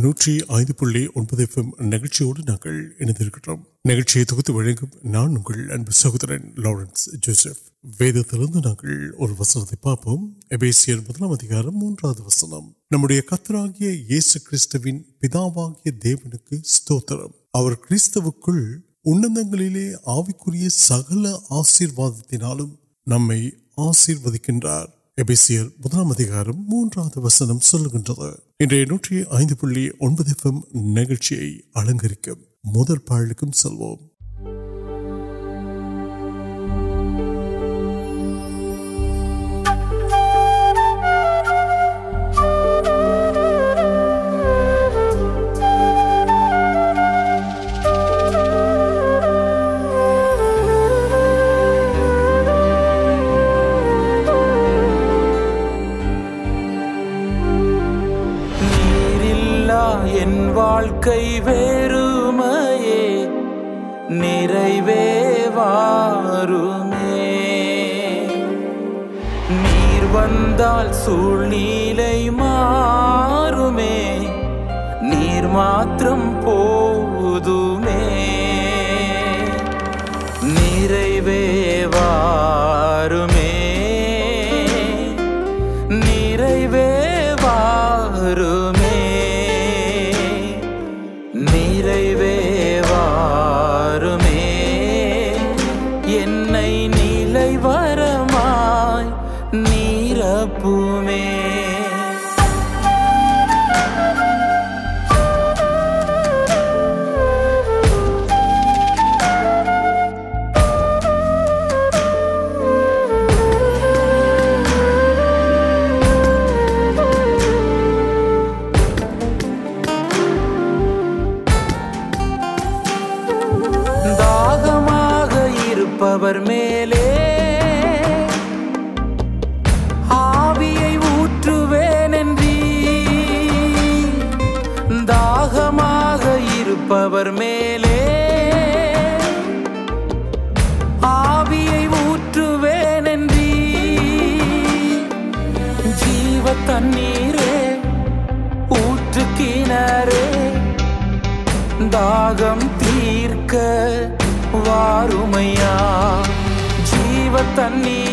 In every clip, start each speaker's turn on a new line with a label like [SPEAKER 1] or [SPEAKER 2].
[SPEAKER 1] நூற்றி ஐந்து புள்ளி ஒன்பது எஃப்எம் நிகழ்ச்சியோடு நாங்கள் இணைந்திருக்கிறோம் நிகழ்ச்சியை தொகுத்து வழங்கும் நான் உங்கள் அன்பு சகோதரன் லாரன்ஸ் ஜோசப் வேதத்திலிருந்து நாங்கள் ஒரு வசனத்தை பார்ப்போம் எபேசியர் முதலாம் அதிகாரம் மூன்றாவது வசனம் நம்முடைய கத்தராகிய இயேசு கிறிஸ்துவின் பிதாவாகிய தேவனுக்கு ஸ்தோத்திரம் அவர் கிறிஸ்துவுக்குள் உன்னதங்களிலே ஆவிக்குரிய சகல ஆசீர்வாதத்தினாலும் நம்மை ஆசீர்வதிக்கின்றார் எபேசியர் முதலாம் அதிகாரம் மூன்றாவது வசனம் சொல்லுகின்றது இன்றைய நூற்றி ஐந்து புள்ளி ஒன்பது எஃப்எம் நிகழ்ச்சியை அலங்கரிக்கும் முதல் பாடலுக்கும் செல்வோம்
[SPEAKER 2] سولہ I need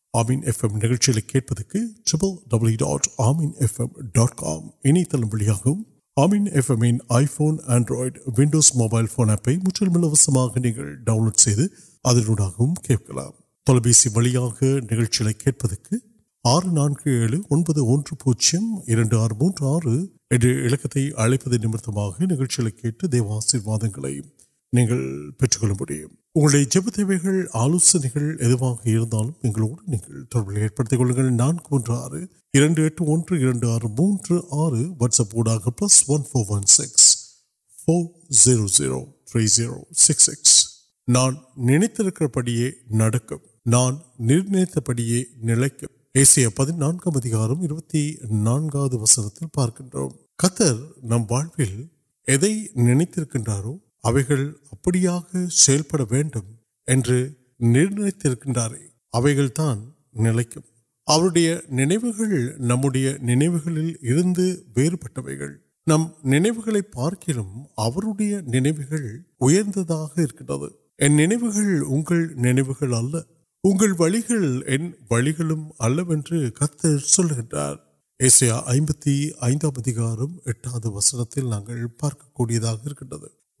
[SPEAKER 1] ஆமீன் எஃப்எம் நிகழ்ச்சிகளை கேட்பதற்கு triple W dot Ameen FM dot com இணையதளம் வழியாகவும் ஆமீன் எஃப்எம்மின் iPhone Android Windows mobile phone ஆப்பை முற்றிலும் இலவசமாக நீங்கள் டவுன்லோட் செய்து அதனூடாகவும் கேட்கலாம் தொலைபேசி வழியாக நிகழ்ச்சிகளை கேட்பதற்கு ஆறு நான்கு ஏழு ஒன்பது ஒன்று பூஜ்ஜியம் இரண்டு ஆறு மூன்று ஆறு என்ற இலக்கத்தை அழைப்பது நிமித்தமாக நிகழ்ச்சிகளை கேட்டு தேவ ஆசீர்வாதங்களை நீங்கள் பெற்றுக்கொள்ள முடியும் نس پارکا وسط نمبر نکلو அவைகள் அப்படியாக செயல்பட வேண்டும் என்று நிர்ணயித்திருக்கின்றாரே அவைகள் தான்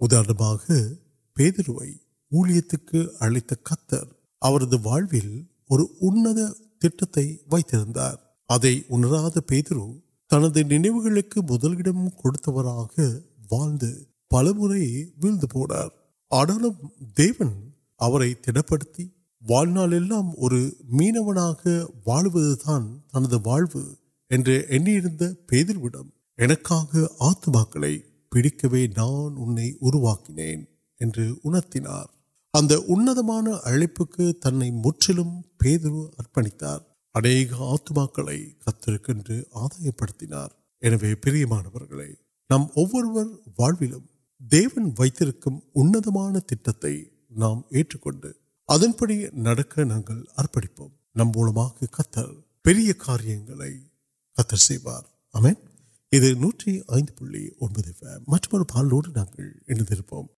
[SPEAKER 1] நிலைக்கும் அவருடைய நினைவுகள் நம்முடைய நினைவுகளில் இருந்து வேறுபட்டவைகள் நம் நினைவுகளை பார்க்கிலும் அவருடைய நினைவுகள் உயர்ந்ததாக இருக்கின்றது پیكام كن ارپنی ترک آت كر آدا پڑے پہ نام كو دیتے نام كے نڑ ارپور آمیں இது நூற்றி ஐந்து புள்ளி ஒன்பது மற்றொரு பாலோடு நாங்கள் இணைந்திருப்போம்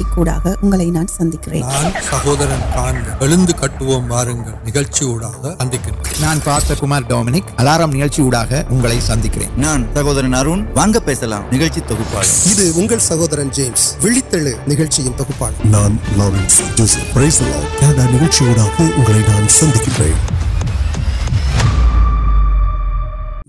[SPEAKER 3] நிகழ்ச்சி கூடாக உங்களை நான் சந்திக்கிறேன்
[SPEAKER 4] நான் சகோதரன் கான் எழுந்து கட்டுவோம் வாருங்கள் நிகழ்ச்சி ஊடாக சந்திக்கிறேன்
[SPEAKER 5] நான் பாஸ்டர் குமார் டொமினிக் அலாரம் நிகழ்ச்சி ஊடாக உங்களை சந்திக்கிறேன் நான் சகோதரன் அருண் வாங்க பேசலாம் நிகழ்ச்சி தொகுப்பாளர்
[SPEAKER 6] இது உங்கள் சகோதரன் ஜேம்ஸ் விழித்தெழு நிகழ்ச்சியின் தொகுப்பாளர்
[SPEAKER 1] நான் லாரன்ஸ் ஜோசப் பிரைசலா கனடா நிகழ்ச்சி ஊடாக உங்களை நான் சந்திக்கிறேன்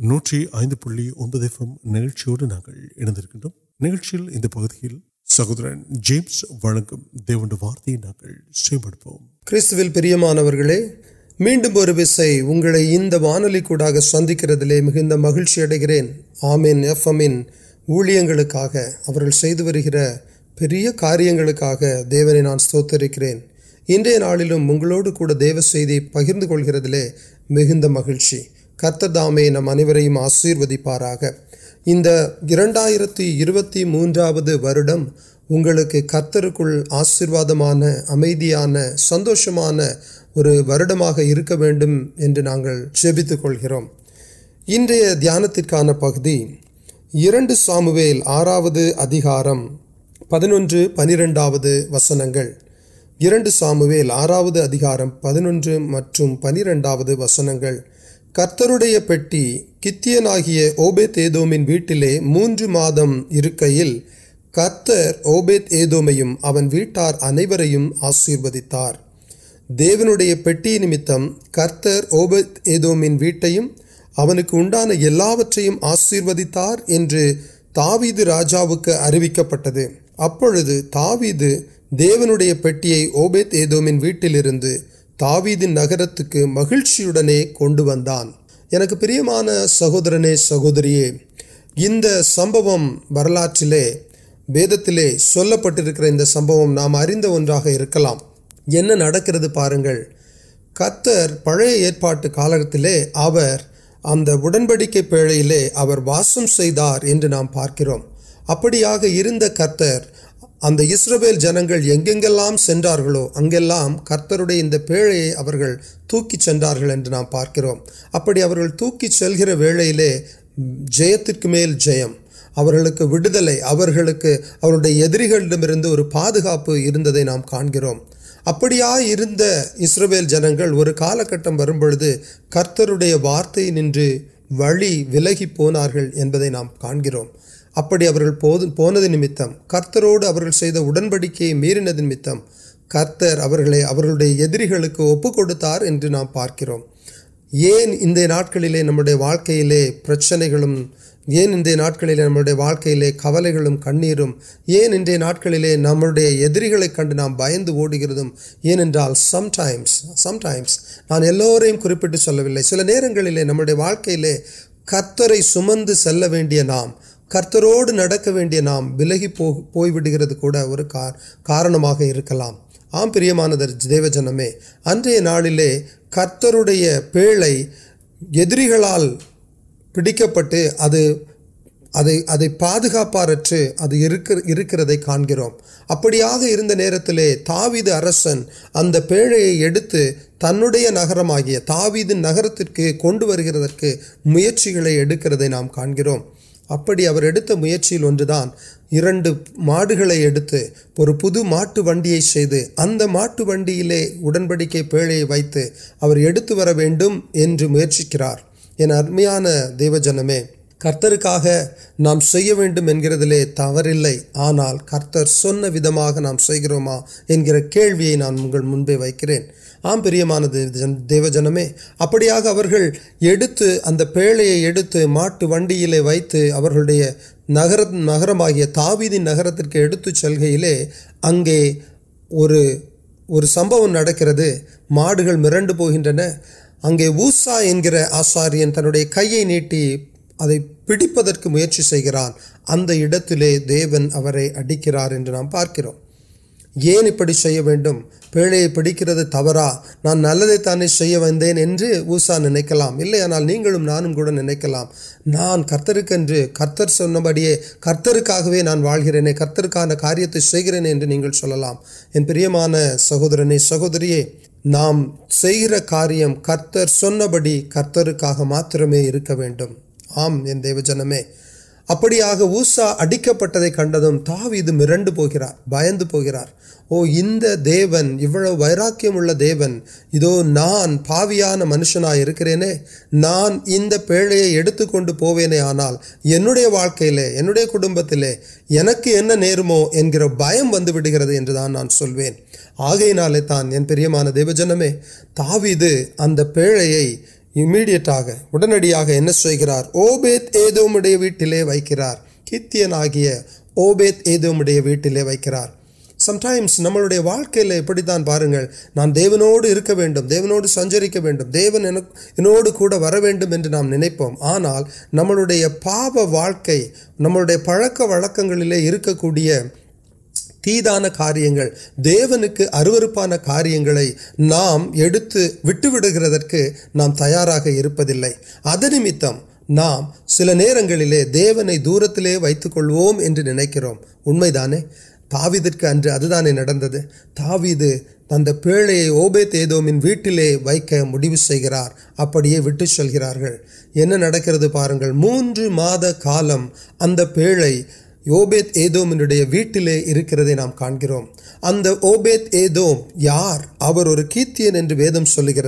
[SPEAKER 1] நூற்றி ஐந்து புள்ளி ஒன்பது எஃப்எம் நிகழ்ச்சியோடு நாங்கள் இணைந்திருக்கின்றோம் நிகழ்ச்சியில் இந்த பகுதியில் சகோதரன் ஜேம்ஸ் வழங்கும் தேவண்ட வார்த்தையை நாங்கள் செய்யப்படுப்போம்
[SPEAKER 6] கிறிஸ்துவில் பிரியமானவர்களே மீண்டும் ஒரு விசை உங்களை இந்த வானொலி கூடாக சந்திக்கிறதிலே மிகுந்த மகிழ்ச்சி அடைகிறேன் ஆமீன் எஃப்எம்மின் ஊழியங்களுக்காக அவர்கள் செய்து வருகிற பெரிய காரியங்களுக்காக தேவனை நான் ஸ்தோத்தரிக்கிறேன் موجا کشواد امیدان سندوشن اور دانت پہ سامویل آروارم پہن پنرو وسنگ انامویل آرا پہ پنرو کتنے پٹ کتنا اوبت ویٹلے موجود مدم کرتر اوبتم ویٹار اینور آشیت دیو نٹی نمتم کرتر اوبدمن ویٹکنڈان آشیرودیت راجا اروک پہ ابھی تاوی دیوی پٹیا اوبن ویٹل تاید نگر مہیچی پر سہورن سہوری سب وٹرک سب اریند کتر پڑے ایپا کال ترپڑ پیڑ واسم پارکرم ابھی کتر اب اسویل جنگل یعنی سو کئی تعاری چل گیا واڑ جیت میل جیم عمل ویلکے ادرگی اور پاپے نام کاسرول جنگل اور کتر وارت نئے وو ولگار ابھی عربد نمتم کتروڑ پڑھنے نمتم کتر عیدریک نوٹے واقعی لے پر لوگ واقعی کول گندے نا نوٹے ادرگ کن نام بہت سم ٹائم سم ٹائمس نانو رہی چلے سر نمبر واقع لے کوریا نام کرتروڑی نام ولگ اور کارنام آمپاندر دیو جنم اجیہ نال کئی پیٹک پہ ادھا رہے گا اب یا تاویڑ تنہے نگرم آ نگر تک کنوک میچ کرام کا ابھی ارت میچ اوتر ونیا ون اٹن پڑکے پیڑ ویت ویچکر یہ ارمیاں دےو جنم کرترکا نام سے آنا کرتر سب نام سو کئی نان پے وق کر آمپری دیو جنم ابھی اتیا ون وغیرہ نگر آیا تاوی نگر تک اگے اور سمکر معلوم مرن پہ اگے اوسا آچاریہ تنوع کئی نیٹی ادائی پیڑپن اتون اٹکر پارکرپ پڑیا پیكر تبرا نان نلے سے اوسا نام نہیں نان كور نكل نان كر كے كر بڑی كرتر كا نان وال كرنے كرنا كارت سہورنے سہوری نام كرارم كر بڑی كرتر كاترمے كو دی وجہ مي ابش اڑ كر تاوٹ پہ بند او دین ویرا دیون ادو نان پان منشن کران ان پڑے کن پونے آنا واقعی انڈیا کٹبت بھم وی گرے نان سو آگان دیوجنم تاید اتنا پڑے امیڈیٹا اوپر ایکدو ویٹل وار کنیا اوپر ایکدوڈیا ویٹل وقت سم ٹائمس نمبر واڑکیل ابھی تا پارن نام دیوڑ دیو سکو نام نمبر نمبر پاپ واقع نڑک وڑک كو تیان كار دیاروں نام یوٹرد كے نام تیار ادنی نام سر نورت ولو كے نكر رہے اُن میں تایدکے تاوی تے اوبن ویٹل ویوسار ابھی چل گیا مواد کا اوبی اےدو یا ویٹل نام کا ایدو یار آپ کیرتر ودم سلکر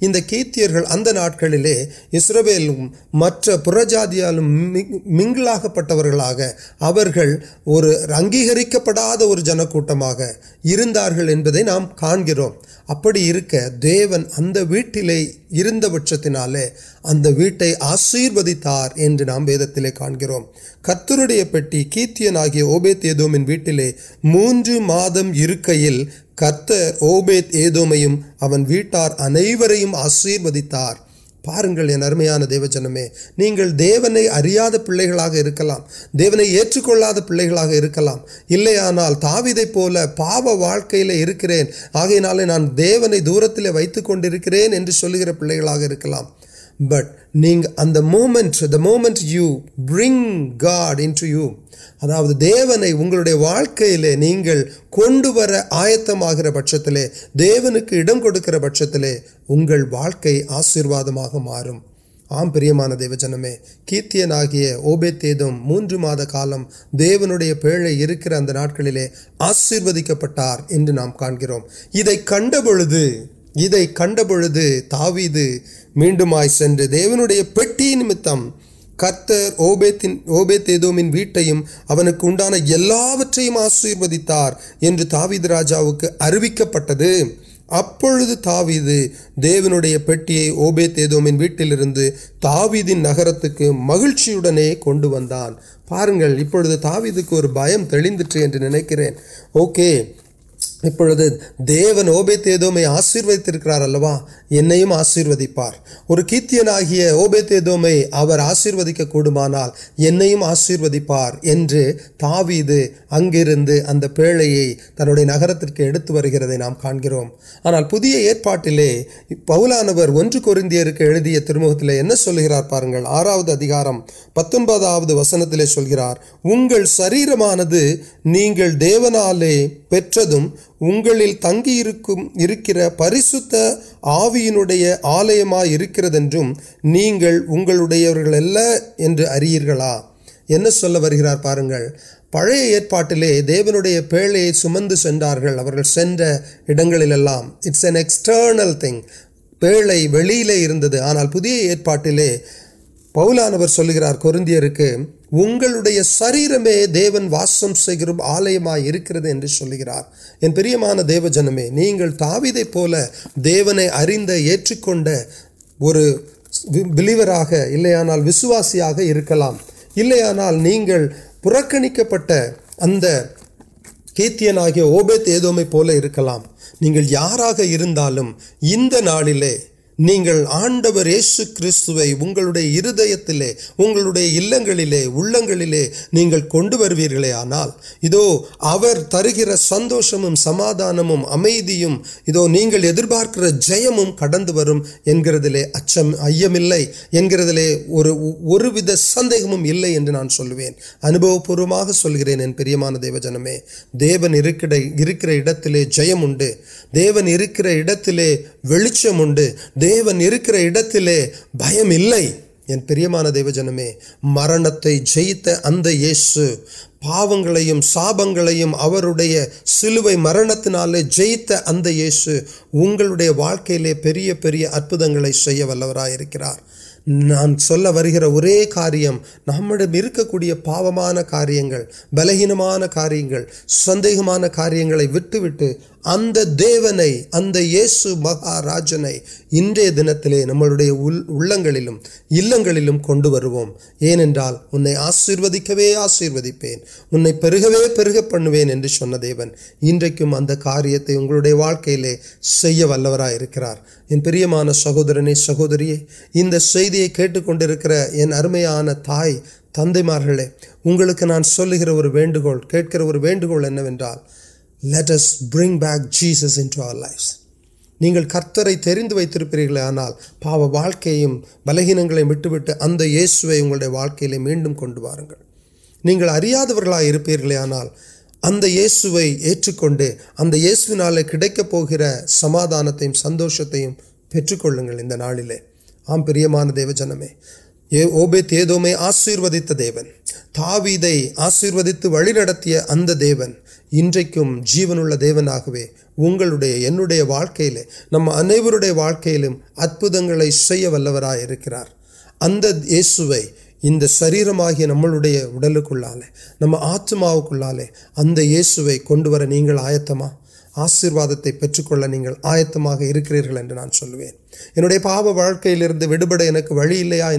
[SPEAKER 6] انتر اتنا اسروادی مجھے اور اگری پڑھا اور جن کو نام کا دیون اتنا ال ویٹ آشی تارے نام وید تک گردر پٹنیا ویٹل موجود مدم کم ویٹار ابھی آشیوار پارنم دیو جنم نہیں اریا پیلے گا دیونے اچھی کلات پیلگا نا تاپ پاو واڑ نان دی دور تے ونکرین سلکر پا کر مومنٹ د مومنٹ یو بر یو ادا دیے نہیں آیت آشت دیوم کو پچتی انگلک آشیرواد مار آم دی کیرتنگ موجود مد کا دیو ناڑک لے آشیوک پہ نام کا تاوی میڈم سے پٹین نمتر اوبے تیدمن ویٹکن آشیوت راجاوک اروک پھر ابھی تایو پٹیام ویٹل تاوین نگر مہیچی کن واپس تاویز کو نوکے دیوبے آشیروتارلوا آشی پھر کیرتنگ آشیروکان آشیروار پڑے تنہے نگر تک نام کا پہلانوند آروس پتہ وسن دے سلکر اگر شروع دیونا پہ உங்களில் தங்கியிருக்கும் இருக்கிற பரிசுத்த ஆவியினுடைய ஆலயமாக இருக்கிறதென்றும் நீங்கள் உங்களுடையவர்கள் அல்ல என்று அறியீர்களா என்ன சொல்ல வருகிறார் பாருங்கள் பழைய ஏற்பாட்டிலே தேவனுடைய பேழையை சுமந்து சென்றார்கள் அவர்கள் சென்ற இடங்களிலெல்லாம் இட்ஸ் அன் எக்ஸ்டர்னல் திங் பேழை வெளியிலே இருந்தது ஆனால் புதிய ஏற்பாட்டிலே پؤلیہرمن واسم سلیہ گا دیو جنم نہیں تادے پولی دیونے اریند یہ بلوان وسواسک پہ انتہن آیا اوبت پولیم نہیں یار آڈویسے ہر ابھی کنوان سندو سمادان امید نہیں پارک جیموں کٹ اچھے اند سمے نان سوین اُن پور گنون جیم دیونچ دیو جنم مرنت ادس پاپنگ سلو مرال جیت اتنے واقع لے ابراہ کرانے کاریہ نامکوڈیا پاپان کاریہ بلہ کاریہ سند کار ویٹ مہاراجنے دن تے نمبر کنویں آشیرودیک آشیرو گرگ پہنوین ان کاریہ واقعی کران سہورنی سہوری کنکر یا تائ تند سل گر گوکر اور ویگل لٹس برینگ بیک جیسس انتر وان پاو واقعی بل گینگ میٹ ادھر واقعی میڈم کنڈو نہیں پانچ اتنے اب یہ سال کمادانت سندوت نال پر آشیوت آشیروت دی انیون دیونا اگے واقعی نم انےویے واقعی لوگ ادوائے اتوائی ان شرم آمل اڑلکے نم آت کو لال اتوائی کنویں آیت آشرواد پہلے آیت نان سو پاپ واقع لڑپ کے وویلیاں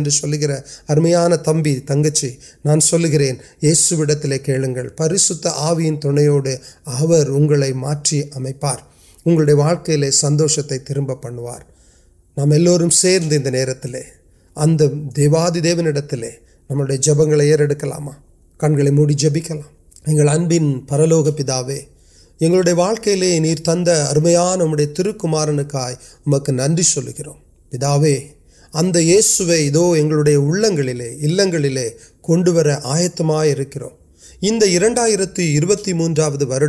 [SPEAKER 6] ارمیا تم تنگی نان سل گیس کھیل گیا پریس آویل تے اگلے امپار اوگے واقعی سندوشت ترب پام سی ند دیواد دیو نپگلام کنگ موڑ جبکل پرلوک پے یعنی واقعی لیے ترما نمک مجھے نن سلک پی اتویلے کنویر آیت انڈ آرتی موجوبر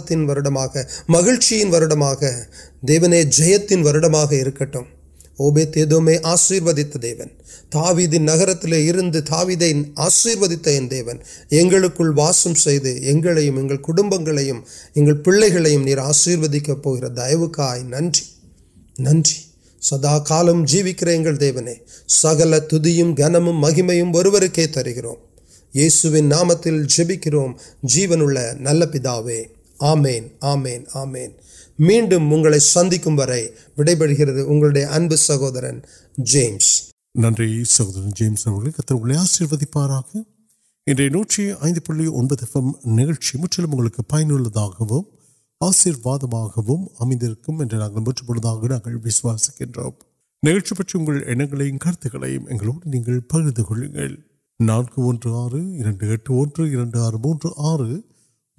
[SPEAKER 6] پہنواد مہیچین وغیرہ دیونی جیتنگ اوبیتو آشیروتن تایدین نگرتی تاوی آشیروتن واسم پیم آشیروکر دیوک نن نن سدا کا جیوکر دیونی سکل تنموں مہیم وے تر گروس نام تک جبکہ جیون نل پے آمن آمین آمن میڈیا پہ
[SPEAKER 1] آشیواد امید نیو کم پکوان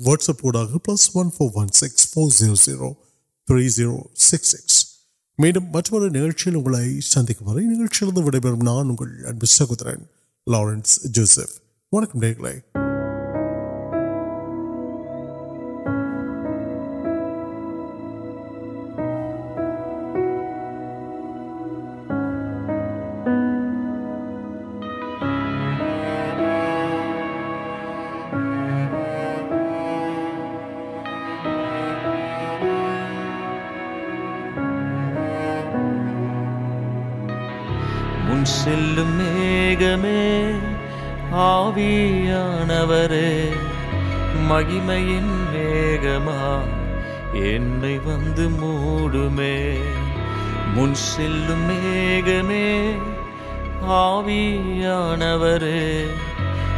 [SPEAKER 1] வாட்ஸ்அப் ஊடாக plus one four one six four zero zero three zero six six மீண்டும் மற்றொரு நிகழ்ச்சியில் உங்களை சந்திக்கும் வரை நிகழ்ச்சியிலிருந்து விடைபெறும் நான் உங்கள் அன்பு சகோதரன் லாரன்ஸ் ஜோசப் வணக்கம் நேர்களை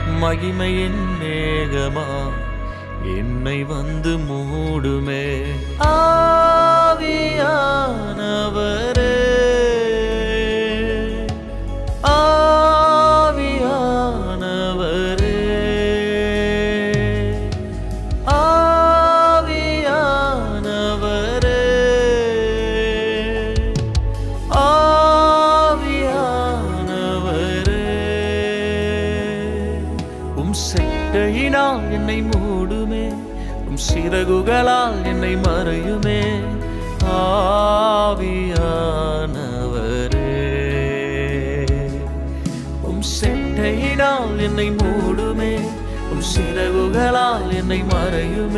[SPEAKER 7] مہم ان میں ووی یا سرو گئی مرے م